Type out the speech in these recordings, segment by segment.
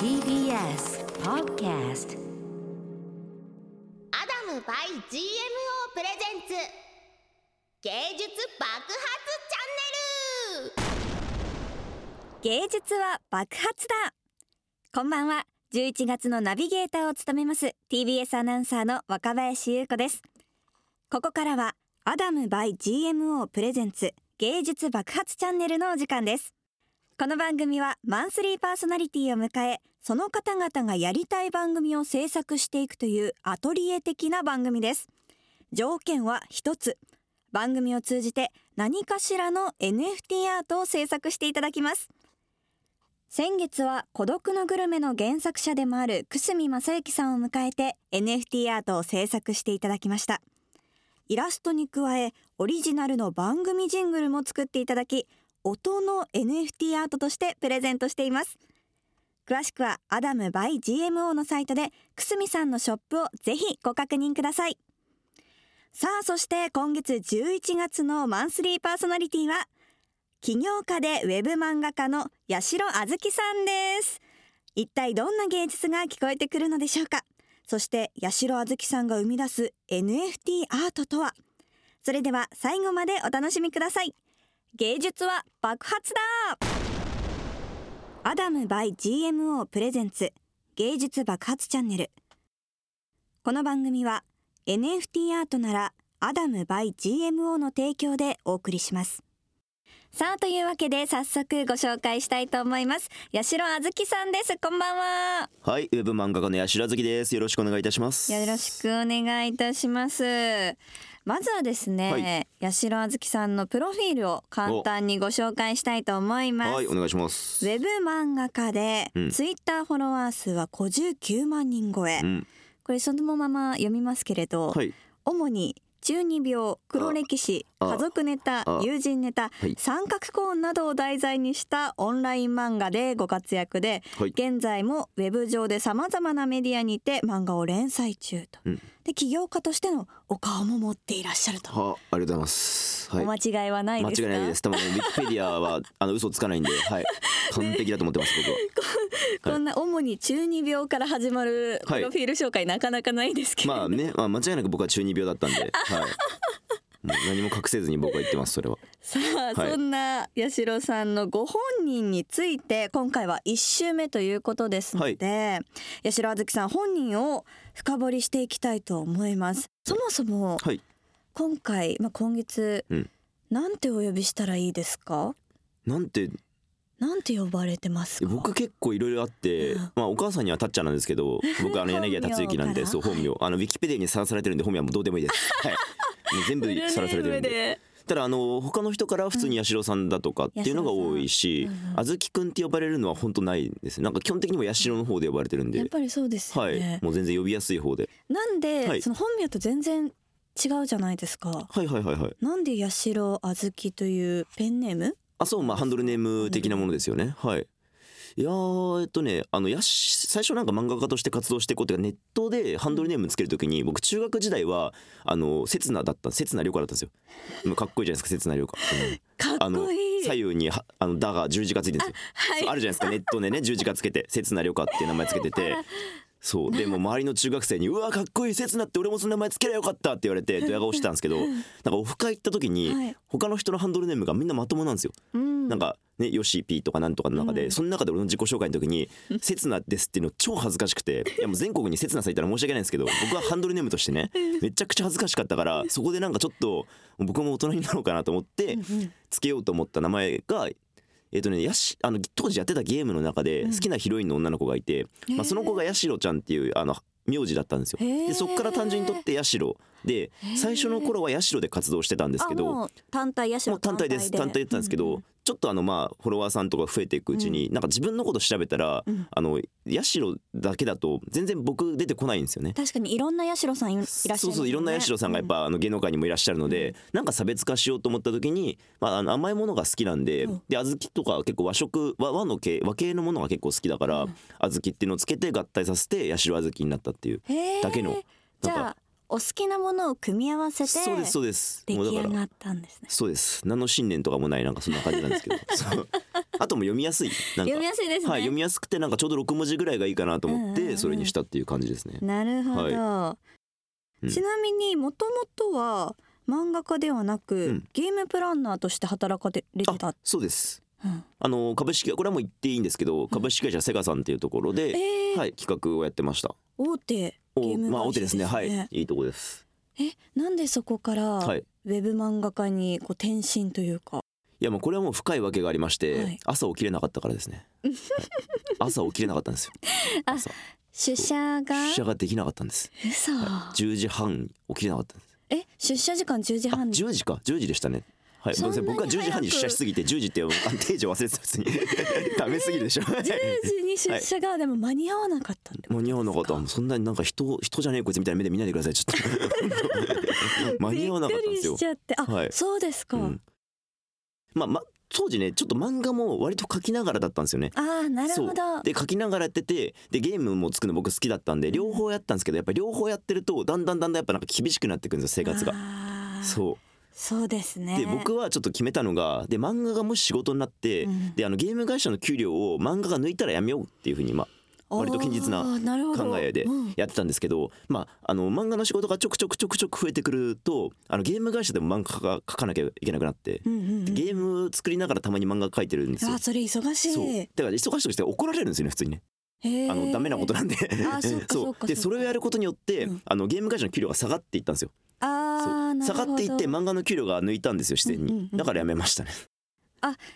TBS Podcast アダム by GMO プレゼンツ芸術爆発チャンネル。芸術は爆発だ。こんばんは。11月のナビゲーターを務めます。TBS アナウンサーの若林優子です。ここからはアダム by GMO プレゼンツ芸術爆発チャンネルのお時間ですこの番組はマンスリーパーソナリティを迎えその方々がやりたい番組を制作していくというアトリエ的な番組です。条件は一つ。番組を通じて何かしらの NFT アートを制作していただきます。先月は孤独のグルメの原作者でもある久住正幸さんを迎えて NFT アートを制作していただきました。イラストに加えオリジナルの番組ジングルも作っていただき音の NFT アートとしてプレゼントしています。詳しくはアダム by GMO のサイトで久住さんのショップをぜひご確認ください。さあそして今月11月のマンスリーパーソナリティは起業家でウェブ漫画家の八代あずきさんです。一体どんな芸術が聞こえてくるのでしょうか。そして八代あずきさんが生み出す NFT アートとは。それでは最後までお楽しみください。芸術は爆発だ。アダム by GMO プレゼンツ芸術爆発チャンネル。この番組は NFT アートならアダム by GMO の提供でお送りします。さあというわけで早速ご紹介したいと思います。八代あずきさんです。こんばんは。はい、ウェブ漫画家の八代月です。よろしくお願いいたします。よろしくお願いいたしますまずはですね、八代あずきさんのプロフィールを簡単にご紹介したいと思います。はい、お願いします。ウェブ漫画家で、うん。ツイッターフォロワー数は59万人超え、うん、これそのまま読みますけれど、はい、主に中二病黒歴史あ家族ネタあ。友人ネタはい。三角コーンなどを題材にしたオンライン漫画でご活躍ではい、現在もウェブ上でさまざまなメディアにて漫画を連載中と、うん。で起業家としてのお顔も持っていらっしゃると、は、ありがとうございます。はい、お間違いはない間ですか？違いないです。多分ウィキペディアはあの嘘つかないんで、はい、完璧だと思ってます僕は。こんな主に中二病から始まるプはい。ロフィール紹介なかなかないですけど、まあね、まあ間違いなく僕は中二病だったんで、はい。もう何も隠せずに僕は言ってますそれは。さあ、はい。そんな八代さんのご本人について今回は1週目ということですので、八代あずきさん本人を深掘りしていきたいと思います。そもそもはい。今回、まあ、今月、うん。なんてお呼びしたらいいですか？なんてなんて呼ばれてますか？僕結構いろいろあってうん、まあお母さんにはたっちゃんなんですけど、僕あの柳家達之なんで、そう本名、あのウィキペディアにさらされてるんで本名はもうどうでもいいです。はい。もう全部さらされてるんで。で。ただあの他の人から普通に八代さんだとかっていうのが多いしうんうん。あずきくんって呼ばれるのは本当ないです。なんか基本的にも八代の方で呼ばれてるんで。やっぱりそうですよはねい、もう全然呼びやすい方で。なんで、はい。その本名と全然違うじゃないですか？はいはいはいはい。なんで八代あずきというペンネーム？あそうまあハンドルネーム的なものですよね。はい。いやーえっとねあのやし最初なんか漫画家として活動していこうっていうかネットでハンドルネームつけるときに僕中学時代はあの刹那だった刹那涼子だったんですよ。もうかっこいいじゃないですか刹那涼子、うん。かっあのこいい。左右にはあの「だ」が十字架ついてるんですよ。はい。あるじゃないですかネットでね十字架つけて刹那涼子っていう名前つけてて そうでも 周りの中学生に「うわかっこいい刹那って俺もその名前つけりゃよかった」って言われてドヤ顔してたんですけどなんかオフ会行った時にはい。他の人のハンドルネームがみんなまともなんですよ。うん。なんかねヨシピーとかなんとかの中で、うん。その中で俺の自己紹介の時に「刹那です」っていうの超恥ずかしくて いやもう全国に刹那さんいたら申し訳ないんですけど僕はハンドルネームとしてねめちゃくちゃ恥ずかしかったからそこでなんかちょっと僕も大人になろうかなと思ってつけようと思った名前がえっ、とねやしあの当時やってたゲームの中で好きなヒロインの女の子がいて、まあ、その子が八代ちゃんっていうあの名字だったんですよ。でそこから単純にとって八代。で最初の頃は八代で活動してたんですけど単体八代もう単体です。単体やってたんですけど、ちょっとあのまあフォロワーさんとか増えていくうちに、なんか自分のこと調べたら、うん。あの八代だけだと全然僕出てこないんですよね。確かにいろんな八代さんいいらっしゃる、ね、そうそういろんな八代さんがやっぱ、あの芸能界にもいらっしゃるので、なんか差別化しようと思った時に、まあ、あの甘いものが好きなんで、うん。で小豆とか結構和食和和の系和系のものが結構好きだから、小豆っていうのをつけて合体させて八代小豆になったっていうだけのじなんかゃあお好きなものを組み合わせてそうですそうです。出来上がったんですね。そうです。何の信念とかもないなんかそんな感じなんですけど。あとも読みやすい。なんか読みやすいですね、はい読みやすくてなんかちょうど6文字ぐらいがいいかなと思っうんうんうん。てそれにしたっていう感じですね。なるほど、うん。ちなみにもともとは漫画家ではなく、うん。ゲームプランナーとして働かれてた？あ、そうです。うん。あの株式これはもう言っていいんですけど株式会社セガさんっていうところで、えー。はい企画をやってました。大手ゲおームまあ大手ですね。はいね。い。いとこです。えなんでそこからはい。ウェブ漫画家にこう転身というか、いやもうこれはもう深いわけがありまして、はい。朝起きれなかったからですね、は い朝起きれなかったんですよ。あ朝。出社が？出社ができなかったんです。嘘、10時半起きれなかったんです。え出社時間10時あ半10時か。10時でしたねはい。そんなに僕は10時半に出社しすぎて10時ってあ定時忘れてた普通にダメすぎるでしょ。10時に出社がでも間に合わなかった間に合わなかった。そんなになんか人人じゃねえこいつみたいな目で見ないでください。ちょっと。間に合わなかったんですよ。びっくりしちゃって。あ、はい。そうですか、うん。まあま当時ねちょっと漫画も割と描きながらだったんですよね。ああなるほど。そう。で書きながらやっててでゲームも作るの僕好きだったんで両方やったんですけどやっぱり両方やってるとだんだんだんだんやっぱなんか厳しくなってくるんですよ生活が。あーそそうですね。うで僕はちょっと決めたのがで漫画がもし仕事になって、うん。であのゲーム会社の給料を漫画が抜いたらやめようっていうふうにまあ割と堅実な考えでうん。やってたんですけど、まああの漫画の仕事がちょくちょくちょくちょく増えてくるとあのゲーム会社でも漫画が描かなきゃいけなくなって、うんうんうん。ゲーム作りながらたまに漫画描いてるんですよ。あ。それ忙しい。だから忙しいとして怒られるんですよね普通にね。あのダメなことなんで。あそう でそれをやることによって、うん。あのゲーム会社の給料が下がっていったんですよ。あ下がっていって漫画の給料が抜いたんですよ自然に、うんうんうんだからやめましたね。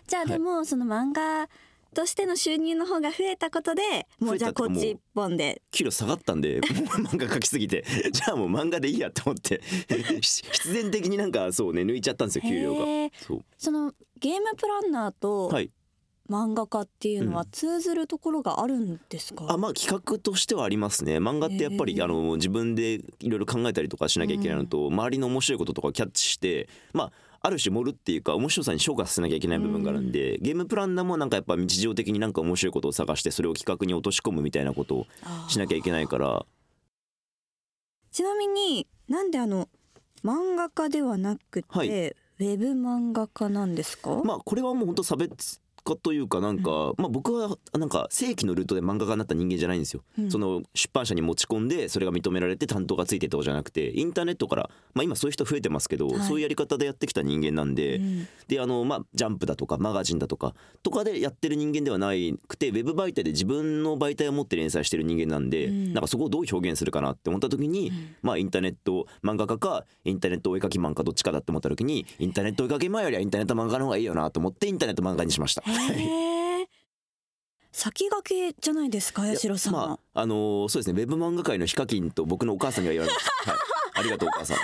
じゃあでもその漫画としての収入の方が増えたことでもうじゃあこっち一本で。給料下がったんで もう漫画描きすぎて。じゃあもう漫画でいいやと思って。し必然的になんかそうね抜いちゃったんですよ給料が。そのゲームプランナーとはい漫画家っていうのはう通ずるところがあるんですか、あまあ企画としてはありますね。漫画ってやっぱりあの自分でいろいろ考えたりとかしなきゃいけないのと、周りの面白いこととかをキャッチしてまあある種盛るっていうか面白さに昇華させなきゃいけない部分があるんで、ゲームプランナーもなんかやっぱ日常的になんか面白いことを探してそれを企画に落とし込むみたいなことをしなきゃいけないから。ちなみになんであの漫画家ではなくて、はい。ウェブ漫画家なんですか、まあこれはもう本当差別化というかなんか、まあ僕はなんか正規のルートで漫画家になった人間じゃないんですよ。うん。その出版社に持ち込んでそれが認められて担当がついてとかじゃなくてインターネットからまあ今そういう人増えてますけど、はい。そういうやり方でやってきた人間なんで、うん。であのまあジャンプだとかマガジンだとかとかでやってる人間ではなくてウェブ媒体で自分の媒体を持って連載してる人間なんで、うん。なんかそこをどう表現するかなって思った時に、うん。まあインターネット漫画家かインターネットお絵描き漫画どっちかだって思った時にインターネットお絵描き漫画よりはインターネット漫画の方がいいよなと思ってインターネット漫画にしました。先駆けじゃないですか八代さん、まああのーそうですねウェブ漫画界のヒカキンと僕のお母さんには言われました。はい、ありがとうお母さん。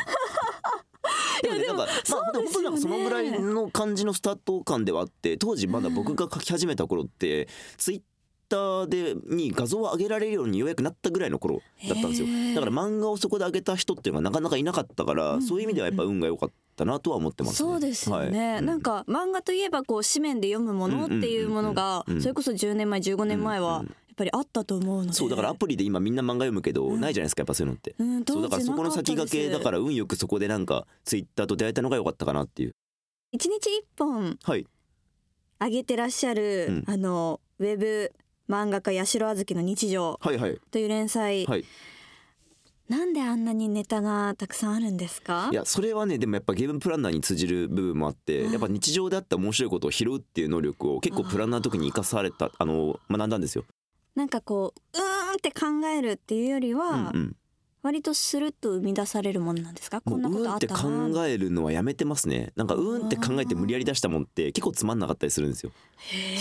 でもねなんかまあね。本当になんかそのぐらいの感じのスタート感ではあって当時まだ僕が書き始めた頃ってツイッターでに画像を上げられるようにようやくなったぐらいの頃だったんですよ。だから漫画をそこで上げた人っていうのがなかなかいなかったから、うん。そういう意味ではやっぱ運が良かったなとは思ってますね。そうですよね、はいなんか漫画といえばこう紙面で読むものっていうものがそれこそ10年前15年前はやっぱりあったと思うのでそうだからアプリで今みんな漫画読むけど、うんないじゃないですかやっぱそういうのって。うんそうだからそこの先駆けだからら運よくそこでなんかツイッターと出会えたのが良かったかなっていう。一日一本はい。上げてらっしゃる、うんあのウェブ漫画家八代あずきの日常はいはいという連載、はい。なんであんなにネタがたくさんあるんですか？いやそれはねでもやっぱゲームプランナーに通じる部分もあって、うんやっぱ日常であった面白いことを拾うっていう能力を結構プランナーの時に生かされたあの学んだんですよ。なんかこううーんって考えるっていうよりうんは、うん。割とスルッと生み出されるものなんですか？こんうなことんって考あったなえるのはやめてますね。なんかうーんって考えて無理やり出したもんって結構つまんなかったりするんですよ。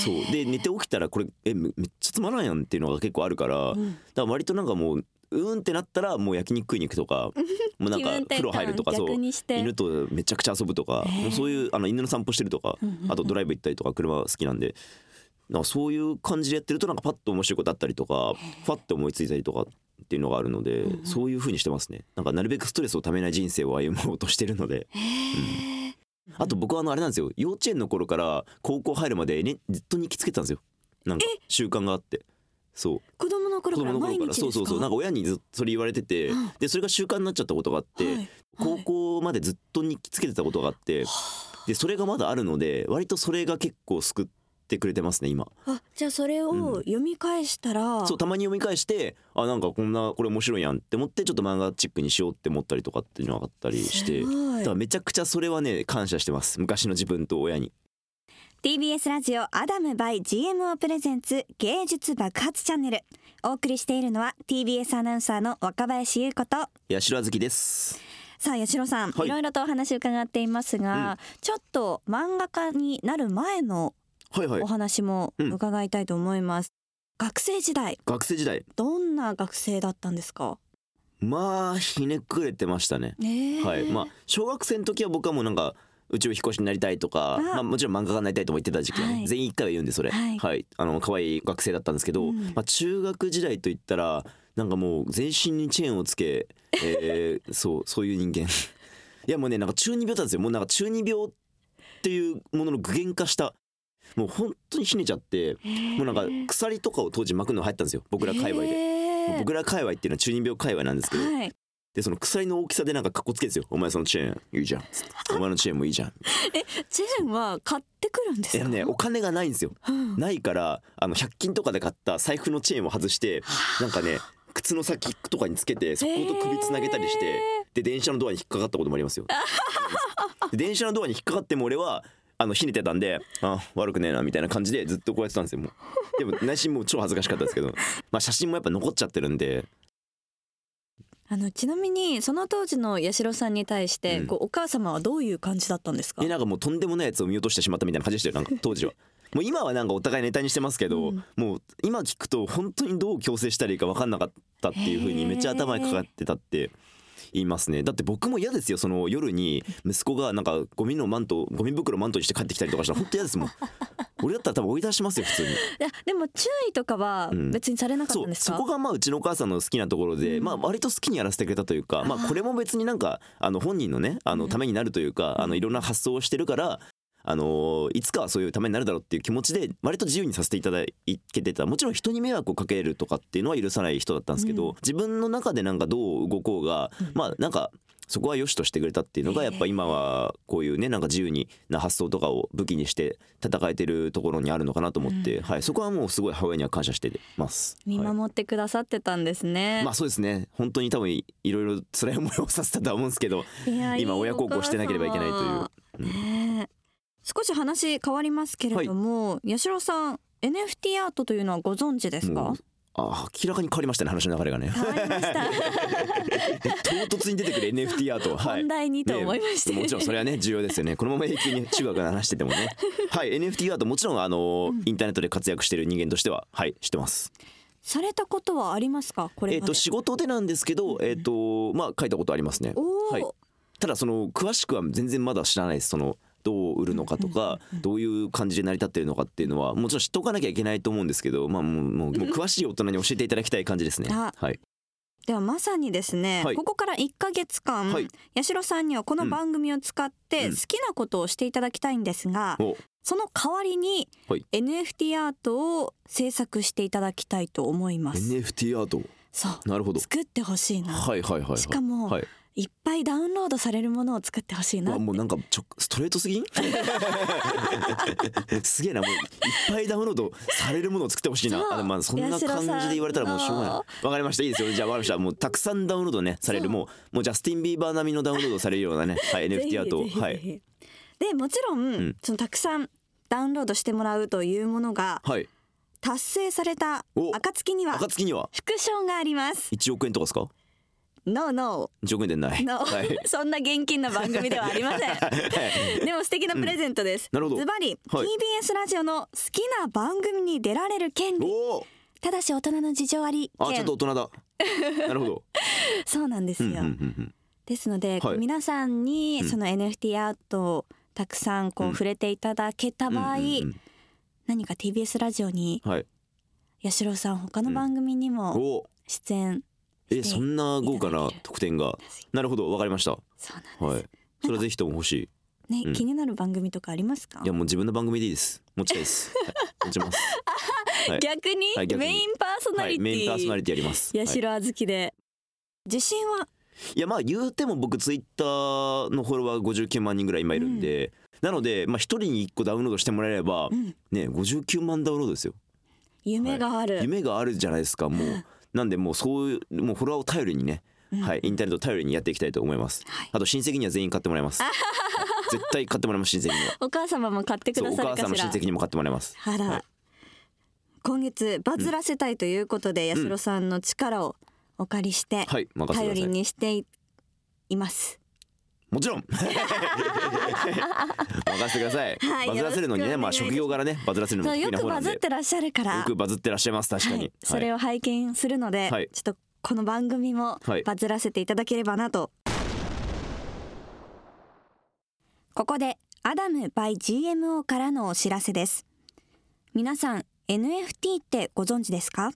そうで寝て起きたらこれえめめっちゃつまらんやんっていうのが結構あるから、だかうんら割となんかもううーんってなったらもう焼肉食いに行くとか もうなんか風呂入るとかそう犬とめちゃくちゃ遊ぶとかへー。もうそういうあの犬の散歩してるとかうんうんうんあとドライブ行ったりとか車好きなんでなんかそういう感じでやってるとなんかパッと面白いことあったりとかファッて思いついたりとかっていうのがあるので、うんうん。そういう風にしてますね。なんかなるべくストレスをためない人生を歩もうとしてるので。へー。あと僕はあのあれなんですよ。幼稚園の頃から高校入るまで、ね、ずっと日記つけてたんですよ。なんか習慣があって。そう。子供のの頃から。毎日そうそうそう。なんか親にずっとそれ言われててうん。でそれが習慣になっちゃったことがあって、はい。高校までずっと日記つけてたことがあってでそれがまだあるので割とそれが結構救ってくれてますね今。あじゃあそれを読み返したら、そうたまに読み返してあなんかこんなこれ面白いやんって思ってちょっと漫画チックにしようって思ったりとかっていうのがあったりして。だからめちゃくちゃそれはね感謝してます。昔の自分と親に TBS ラジオアダム by GMO プレゼンツ芸術爆発チャンネル。お送りしているのは TBS アナウンサーの若林優子と。八代月です。さあ八代さん、はい。い、ろいろとお話伺っていますが、ちょっと漫画家になる前のはいはい。お話もうん。伺いたいと思います、学生時代学生時代。どんな学生だったんですか？まあひねくれてましたね。ねえ。はい。まあ小学生の時は僕はもうなんか宇宙飛行士になりたいとかあ。まあ、もちろん漫画家になりたいとも言ってた時期はね、はい。全員一回は言うんでそれ。はい。あの可愛い学生だったんですけど、うん。まあ、中学時代といったらなんかもう全身にチェーンをつけ、えー そうそういう人間。いやもうねなんか中二病だったんですよ。もうなんか中二病っていうものの具現化したもう本当にひねちゃってもうなんか鎖とかを当時巻くの入ったんですよ。僕ら界隈で。で僕ら界隈っていうのは中二病界隈なんですけど、はいでその鎖の大きさでなんかかっこつけですよ「お前そのチェーン。いいじゃん」つって「お前のチェーンもいいじゃん」チェーンは買ってくるんですか？いやねお金がないんですよ。うん。ないからあの100均とかで買った財布のチェーンを外してなんかね靴の先とかにつけてそこと首つなげたりしてで電車のドアに引っかかったこともありますよ。で電車のドアに引っかかっても俺はあのひねてたんであ悪くねえなみたいな感じでずっとこうやってたんですよもう。でも内心もう超恥ずかしかったですけど。まあ写真もやっぱ残っちゃってるんであのちなみにその当時の八代さんに対して、うん。こうお母様はどういう感じだったんですか？えなんかもうとんでもないやつを見落としてしまったみたいな 感じでしたよなんか当時は。もう今はなんかお互いネタにしてますけど、うん。もう今聞くと本当にどう強制したらいいか分かんなかったっていう風にめっちゃ頭にかかってたって言いますね。だって僕も嫌ですよその夜に息子がなんかゴミのマントゴミ袋マントにして帰ってきたりとかしたら本当嫌ですもん。俺だったら多分追い出しますよ普通に。いやでも注意とかはうん。別にされなかっそたんですか、うそこがまあうちのお母さんの好きなところで、うん。まあ割と好きにやらせてくれたというかまあこれも別になんかあの本人のねあうん。のためになるというか、あのいろんな発想をしてるからあのいつかはそういうためになるだろうっていう気持ちで割と自由にさせていただけてた。もちろん人に迷惑をかけるとかっていうのは許さない人だったんですけど、うん。自分の中でなんかどう動こうが、うん。まあなんかそこは良しとしてくれたっていうのがやっぱ今はこういうねなんか自由にな発想とかを武器にして戦えてるところにあるのかなと思って、うん。はい、そこはもうすごい母親には感謝してます。見はい。守ってくださってたんですね、まあそうですね。本当に多分いいろいろ辛い思いをさせたとは思うんですけど今いい親孝行してなければいけないという。ねえ少し話変わりますけれども、八代さん NFT アートというのはご存知ですか？もうあ明らかに変わりましたね話の流れがね。変わりました。唐突に出てくる NFT アートは。い。本題にと思いまして、もちろんそれはね重要ですよね。このまま永久に中学で話しててもね。はい NFT アートもちろんあの、インターネットで活躍してる人間としてははい知ってます。されたことはありますか？これえっ、と仕事でなんですけどえっ、とまあ書いたことありますね。はい。ただその詳しくは全然まだ知らないです。そのどう売るのかとかどういう感じで成り立ってるのかっていうのはもちろん知っておかなきゃいけないと思うんですけどまあもうもう詳しい大人に教えていただきたい感じですね。あはい。ではまさにですね、はい。ここから1ヶ月間、はい。八代さんにはこの番組を使ってうん。好きなことをしていただきたいんですが、お。その代わりにはい。NFT アートを制作していただきたいと思います。NFT アートそう。なるほど。作ってほしいな、はいはいはいはい。しかもはいいっぱいダウンロードされるものを作ってほしいなもうなんかちょストレートすぎん？すげえなもういっぱいダウンロードされるものを作ってほしいな。あまあそんな感じで言われたらもうしょうがない。わかりました。いいですよじゃあわかりました。もうたくさんダウンロードねされる。もうもうジャスティン・ビーバー並みのダウンロードされるようなね。はい NFT アートはい。でもちろん、ん。そのたくさんダウンロードしてもらうというものがはい。達成されたお。暁には暁には。副賞があります。1億円とかですか？No no. 1億円でない、No、はい。そんな現金な番組ではありません。でも素敵なプレゼントです。なるほど。ズバリ、はい。TBS ラジオの好きな番組に出られる権利。ただし大人の事情ありあちょっ権と大人だ。なるほど。そうなんですよ。うんうんうんうん。ですので、はい。皆さんにうん。その NFT アートをたくさんこううん。触れていただけた場合、うんうんうん。何か TBS ラジオにはい。八代さん他の番組にも出演えそんな豪華な特典が。なるほどわかりました。そうなんです、はい。それはぜひとも欲しい。ね、うん。気になる番組とかありますか？いやもう自分の番組でいいです。持ちたいです、はい、持ちます。はい。逆に,、はいメインパーソナはい、リティ、メインパーソナリティやります。はい。八代あずきで。自信は？いやまあ言うても僕ツイッターのフォロワー59万人ぐらい今いるんで、なのでまあ一人に一個ダウンロードしてもらえれば、ん。ね59万ダウンロードですよ。夢がある、夢があるじゃないですかもう。なんでもうそういうもうフォロワーを頼りにね、はいインターネットを頼りにやっていきたいと思います。はいあと親戚には全員買ってもらいます。は い絶対買ってもらいます親戚には。お母様も買ってくださるかしら？母さんの親戚にも買ってもらいます。あら、はい今月バズらせたいということで、八代さんの力をお借りして、はい頼りい。にしていいますもちろん。任せてください。はいバズらせるのにねまあ職業柄ねバズらせるのそうよくも得意な方なんで。バズってらっしゃるから。よくバズってらっしゃいます確かに。はい、それをを拝見するので、はい。ちょっとこの番組もはい。バズらせていただければなと、ここでアダム by GMO からのお知らせです。皆さん NFT ってご存知ですか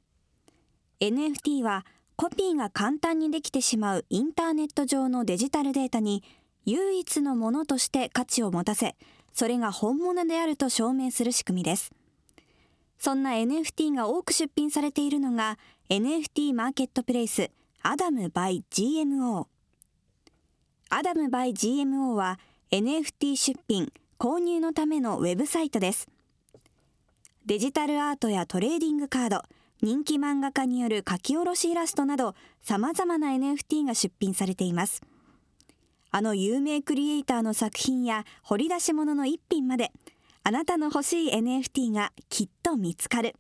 ？NFT はコピーが簡単にできてしまうインターネット上のデジタルデータに唯一のものとして価値を持たせそれが本物であると証明する仕組みです。そんな NFT が多く出品されているのが NFT マーケットプレイスアダム by GMO アダム by GMO は NFT 出品購入のためのウェブサイトです。デジタルアートやトレーディングカード人気漫画家による書き下ろしイラストなど様々な NFT が出品されています。あの有名クリエイターの作品や掘り出し物の一品まであなたの欲しい NFT がきっと見つかる。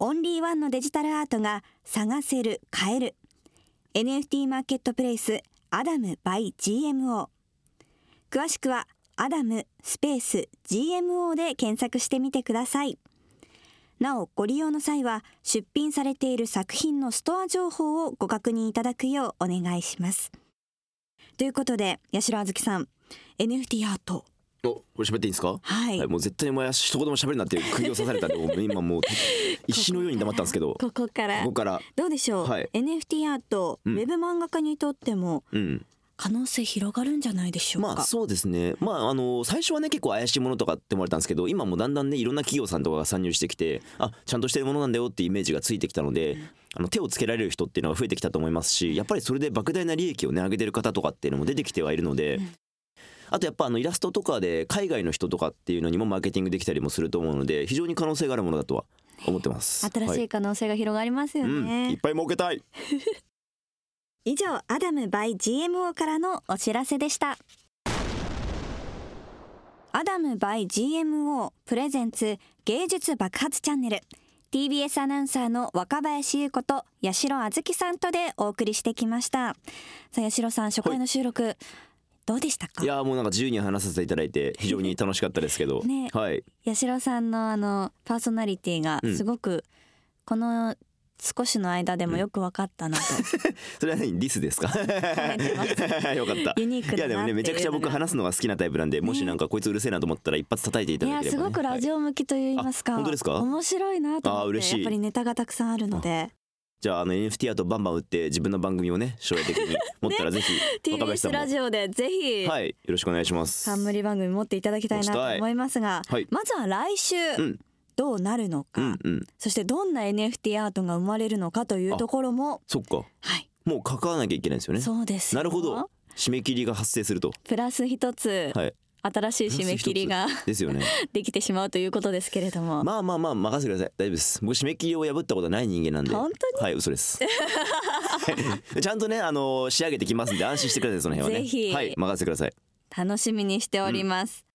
オンリーワンのデジタルアートが探せる買える。NFT マーケットプレイスアダム by GMO 詳しくはアダムスペース GMO で検索してみてください。なおご利用の際は出品されている作品のストア情報をご確認いただくようお願いします。ということで八代あずきさん NFT アート。おこれ喋っていいんですか？はい、はい、もう絶対お前は一言も喋るなっていう釘を刺されたんでもう今もう石のように黙ったんですけど。こここから。こから。どうでしょう、はい。NFT アート、うん。ウェブ漫画家にとってもうん可能性広がるんじゃないでしょうか、まあそうですね。まああの最初はね結構怪しいものとかって思われたんですけど今もうだんだんねいろんな企業さんとかが参入してきてあちゃんとしてるものなんだよっていうイメージがついてきたので、あの手をつけられる人っていうのが増えてきたと思いますしやっぱりそれで莫大な利益をね上げてる方とかっていうのも出てきてはいるので。あとやっぱあのイラストとかで海外の人とかっていうのにもマーケティングできたりもすると思うので非常に可能性があるものだとは思ってます。新しはい。可能性が広がりますようん、ね、いっぱい儲けたい。以上アダム by GMO からのお知らせでした。アダム by GMO プレゼンツ芸術爆発チャンネル。TBS アナウンサーの若林優子と八代あずきさんとでお送りしてきました。さあ八代さん初回の収録、どうでしたか？いやーもうなんか自由に話させていただいて 非常に楽しかったですけど、ね。はい。八代さんのあのパーソナリティがうん。すごくこの少しの間でもよく分かったなと、それは何？ディスですか？よかった。ユニークいやでもねめちゃくちゃ僕話すのが好きなタイプなんでもしなんかこいつうるせえなと思ったら一発叩いていたいだければ、ね、やすごくラジはいオ向きといいますか、あ本当ですか？面白いなと思ってやっぱりネタがたくさんあるので。じゃああの NFT アートバンバン売って自分の番組をね将来的に 持ったらぜひ若林さ TBS んも。ラジオでぜひはいよろしくお願いします。冠番組持っていただきたいなと思いますが、はい。まずは来週。うんどうなるのか、うんうん。そしてどんな NFT アートが生まれるのかというところもそっか。はい。もう関わらなきゃいけないんですよね。そうです。よなるほど。締め切りが発生すると。プラス一つ、はい。新しい締め切りがですよね。できてしまうということですけれども、まあまあまあ任せてください。大丈夫です。僕締め切りを破ったことはない人間なんで。本当はい嘘です。ちゃんとねあの仕上げてきますんで安心してくださいその辺はね。ぜひ。はい任せてください。楽しみにしております、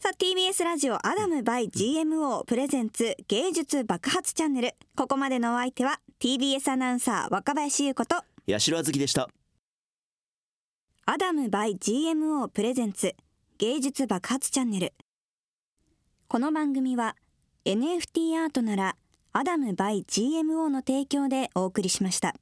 さあ TBS ラジオアダム by GMO プレゼンツ芸術爆発チャンネル。ここまでのお相手は TBS アナウンサー若林優子と八代あずきでした。アダム by GMO プレゼンツ芸術爆発チャンネル。この番組は NFT アートならアダム by GMO の提供でお送りしました